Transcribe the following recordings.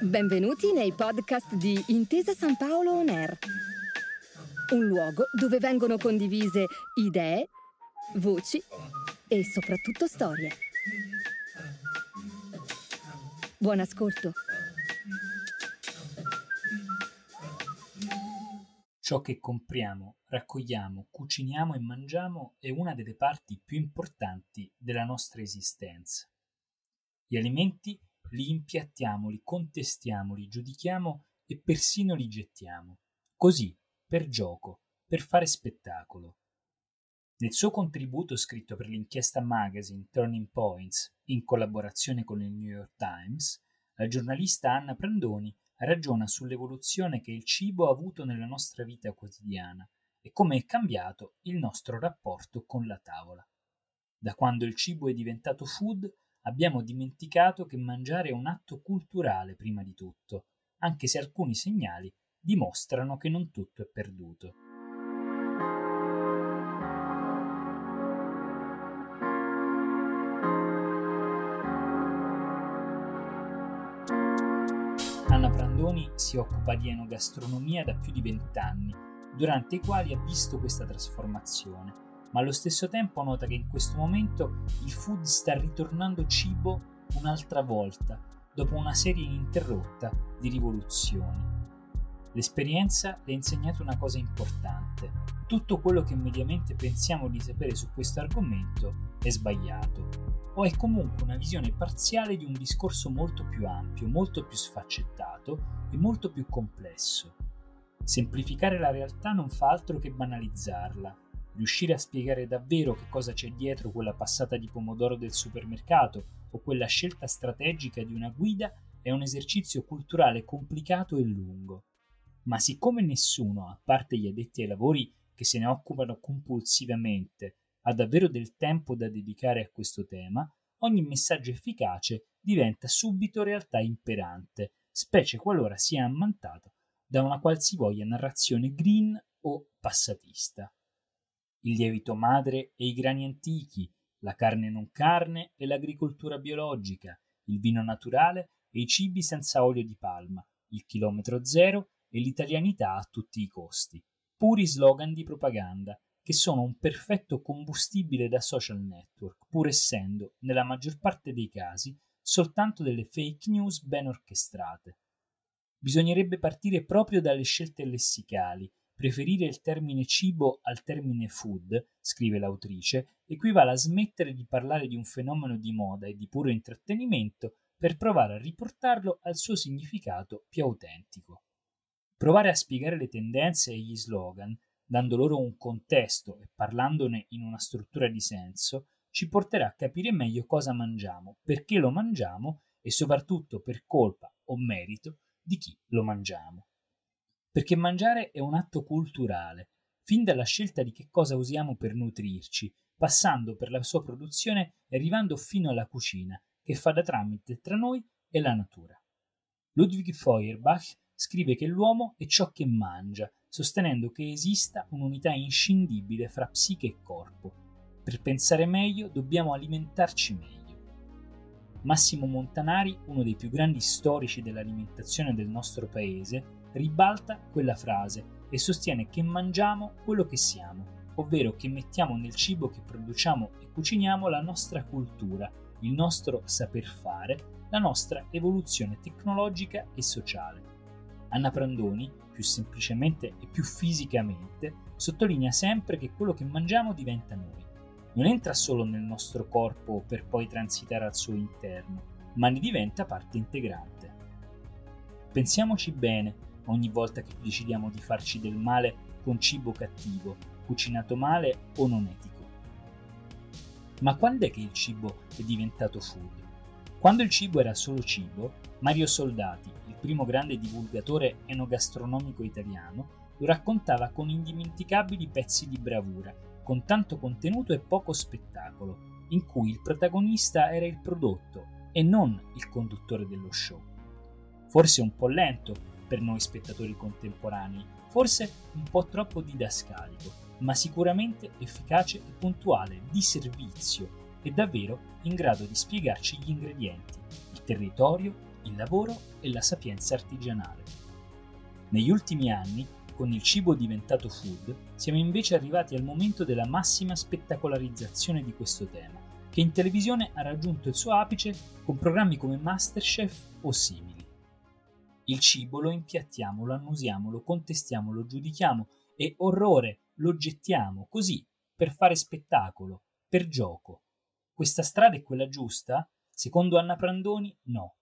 Benvenuti nei podcast di Intesa San Paolo On Air, un luogo dove vengono condivise idee, voci e soprattutto storie. Buon ascolto. Ciò che compriamo, raccogliamo, cuciniamo e mangiamo è una delle parti più importanti della nostra esistenza. Gli alimenti li impiattiamo, li contestiamo, li giudichiamo e persino li gettiamo. Così, per gioco, per fare spettacolo. Nel suo contributo scritto per l'inchiesta magazine Turning Points, in collaborazione con il New York Times, la giornalista Anna Prandoni ragiona sull'evoluzione che il cibo ha avuto nella nostra vita quotidiana e come è cambiato il nostro rapporto con la tavola. Da quando il cibo è diventato food, abbiamo dimenticato che mangiare è un atto culturale prima di tutto, anche se alcuni segnali dimostrano che non tutto è perduto. Anna Prandoni si occupa di enogastronomia da più di vent'anni, durante i quali ha visto questa trasformazione ma allo stesso tempo nota che in questo momento il food sta ritornando cibo un'altra volta, dopo una serie ininterrotta di rivoluzioni. L'esperienza le ha insegnato una cosa importante. Tutto quello che mediamente pensiamo di sapere su questo argomento è sbagliato, o è comunque una visione parziale di un discorso molto più ampio, molto più sfaccettato e molto più complesso. Semplificare la realtà non fa altro che banalizzarla, riuscire a spiegare davvero che cosa c'è dietro quella passata di pomodoro del supermercato o quella scelta strategica di una guida è un esercizio culturale complicato e lungo. Ma siccome nessuno, a parte gli addetti ai lavori che se ne occupano compulsivamente, ha davvero del tempo da dedicare a questo tema, ogni messaggio efficace diventa subito realtà imperante, specie qualora sia ammantato da una qualsivoglia narrazione green o passatista il lievito madre e i grani antichi, la carne non carne e l'agricoltura biologica, il vino naturale e i cibi senza olio di palma, il chilometro zero e l'italianità a tutti i costi. Puri slogan di propaganda che sono un perfetto combustibile da social network, pur essendo, nella maggior parte dei casi, soltanto delle fake news ben orchestrate. Bisognerebbe partire proprio dalle scelte lessicali Preferire il termine cibo al termine food, scrive l'autrice, equivale a smettere di parlare di un fenomeno di moda e di puro intrattenimento per provare a riportarlo al suo significato più autentico. Provare a spiegare le tendenze e gli slogan, dando loro un contesto e parlandone in una struttura di senso, ci porterà a capire meglio cosa mangiamo, perché lo mangiamo e soprattutto per colpa o merito di chi lo mangiamo perché mangiare è un atto culturale, fin dalla scelta di che cosa usiamo per nutrirci, passando per la sua produzione e arrivando fino alla cucina, che fa da tramite tra noi e la natura. Ludwig Feuerbach scrive che l'uomo è ciò che mangia, sostenendo che esista un'unità inscindibile fra psiche e corpo. Per pensare meglio dobbiamo alimentarci meglio. Massimo Montanari, uno dei più grandi storici dell'alimentazione del nostro paese, ribalta quella frase e sostiene che mangiamo quello che siamo, ovvero che mettiamo nel cibo che produciamo e cuciniamo la nostra cultura, il nostro saper fare, la nostra evoluzione tecnologica e sociale. Anna Prandoni, più semplicemente e più fisicamente, sottolinea sempre che quello che mangiamo diventa noi. Non entra solo nel nostro corpo per poi transitare al suo interno, ma ne diventa parte integrante. Pensiamoci bene ogni volta che decidiamo di farci del male con cibo cattivo, cucinato male o non etico. Ma quando è che il cibo è diventato food? Quando il cibo era solo cibo, Mario Soldati, il primo grande divulgatore enogastronomico italiano, lo raccontava con indimenticabili pezzi di bravura, con tanto contenuto e poco spettacolo, in cui il protagonista era il prodotto e non il conduttore dello show. Forse un po' lento, per noi spettatori contemporanei, forse un po' troppo didascalico, ma sicuramente efficace e puntuale, di servizio, è davvero in grado di spiegarci gli ingredienti, il territorio, il lavoro e la sapienza artigianale. Negli ultimi anni, con il cibo diventato food, siamo invece arrivati al momento della massima spettacolarizzazione di questo tema, che in televisione ha raggiunto il suo apice con programmi come Masterchef o simili. Il cibo lo impiattiamo, lo annusiamo, lo contestiamo, lo giudichiamo e orrore lo gettiamo così per fare spettacolo, per gioco. Questa strada è quella giusta? Secondo Anna Prandoni, no.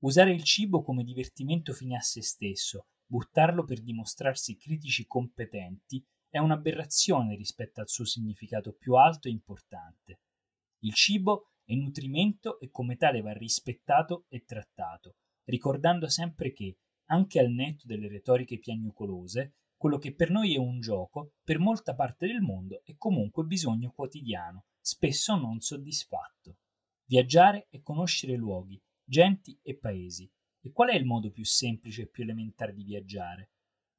Usare il cibo come divertimento fine a se stesso, buttarlo per dimostrarsi critici competenti, è un'aberrazione rispetto al suo significato più alto e importante. Il cibo è nutrimento e come tale va rispettato e trattato, ricordando sempre che, anche al netto delle retoriche piagnucolose, quello che per noi è un gioco, per molta parte del mondo è comunque bisogno quotidiano, spesso non soddisfatto. Viaggiare e conoscere luoghi, genti e paesi. E qual è il modo più semplice e più elementare di viaggiare?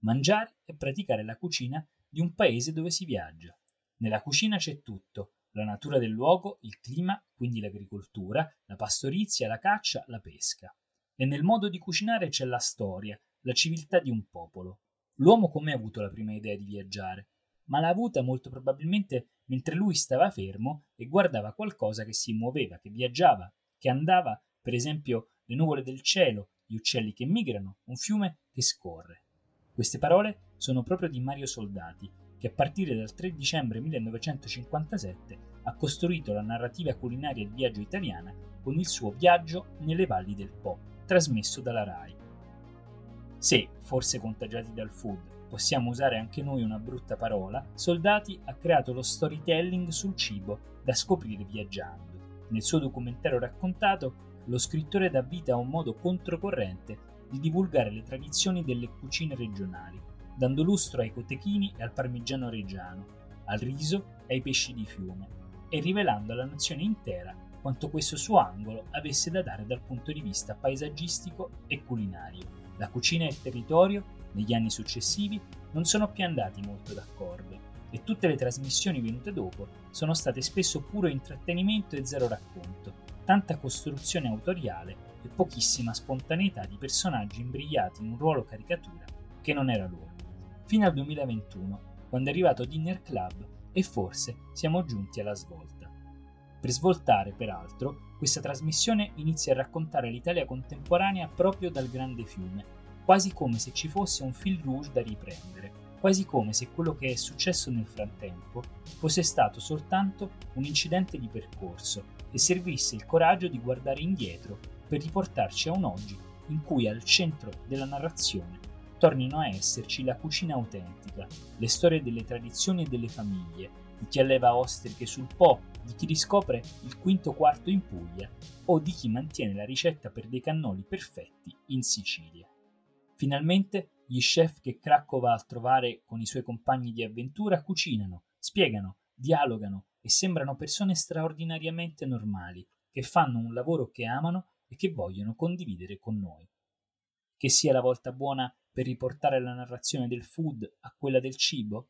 Mangiare e praticare la cucina di un paese dove si viaggia. Nella cucina c'è tutto, la natura del luogo, il clima, quindi l'agricoltura, la pastorizia, la caccia, la pesca. E nel modo di cucinare c'è la storia, la civiltà di un popolo. L'uomo come ha avuto la prima idea di viaggiare? Ma l'ha avuta molto probabilmente mentre lui stava fermo e guardava qualcosa che si muoveva, che viaggiava, che andava per esempio le nuvole del cielo, gli uccelli che migrano, un fiume che scorre. Queste parole sono proprio di Mario Soldati, che a partire dal 3 dicembre 1957 ha costruito la narrativa culinaria del viaggio italiana con il suo Viaggio nelle valli del Po, trasmesso dalla RAI. Se, forse contagiati dal food, possiamo usare anche noi una brutta parola, Soldati ha creato lo storytelling sul cibo da scoprire viaggiando. Nel suo documentario raccontato lo scrittore dà vita a un modo controcorrente di divulgare le tradizioni delle cucine regionali, dando lustro ai cotechini e al parmigiano reggiano, al riso e ai pesci di fiume, e rivelando alla nazione intera quanto questo suo angolo avesse da dare dal punto di vista paesaggistico e culinario. La cucina e il territorio, negli anni successivi, non sono più andati molto d'accordo e tutte le trasmissioni venute dopo sono state spesso puro intrattenimento e zero racconto, tanta costruzione autoriale e pochissima spontaneità di personaggi imbrigliati in un ruolo caricatura che non era loro. Fino al 2021, quando è arrivato Dinner Club e forse siamo giunti alla svolta. Per svoltare, peraltro, questa trasmissione inizia a raccontare l'Italia contemporanea proprio dal grande fiume, quasi come se ci fosse un fil rouge da riprendere, quasi come se quello che è successo nel frattempo fosse stato soltanto un incidente di percorso e servisse il coraggio di guardare indietro per riportarci a un oggi in cui al centro della narrazione tornino a esserci la cucina autentica, le storie delle tradizioni e delle famiglie, di chi alleva ostriche sul Po, di chi riscopre il quinto quarto in Puglia o di chi mantiene la ricetta per dei cannoli perfetti in Sicilia. Finalmente gli chef che Cracco va a trovare con i suoi compagni di avventura cucinano, spiegano, dialogano e sembrano persone straordinariamente normali, che fanno un lavoro che amano e che vogliono condividere con noi. Che sia la volta buona per riportare la narrazione del food a quella del cibo?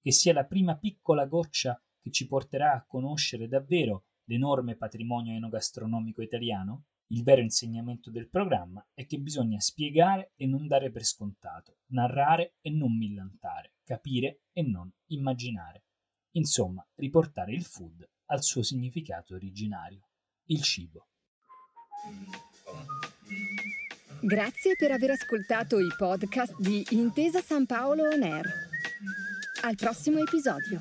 Che sia la prima piccola goccia che ci porterà a conoscere davvero l'enorme patrimonio enogastronomico italiano? Il vero insegnamento del programma è che bisogna spiegare e non dare per scontato, narrare e non millantare, capire e non immaginare. Insomma, riportare il food al suo significato originario, il cibo. Grazie per aver ascoltato i podcast di Intesa San Paolo On Air. Al prossimo episodio.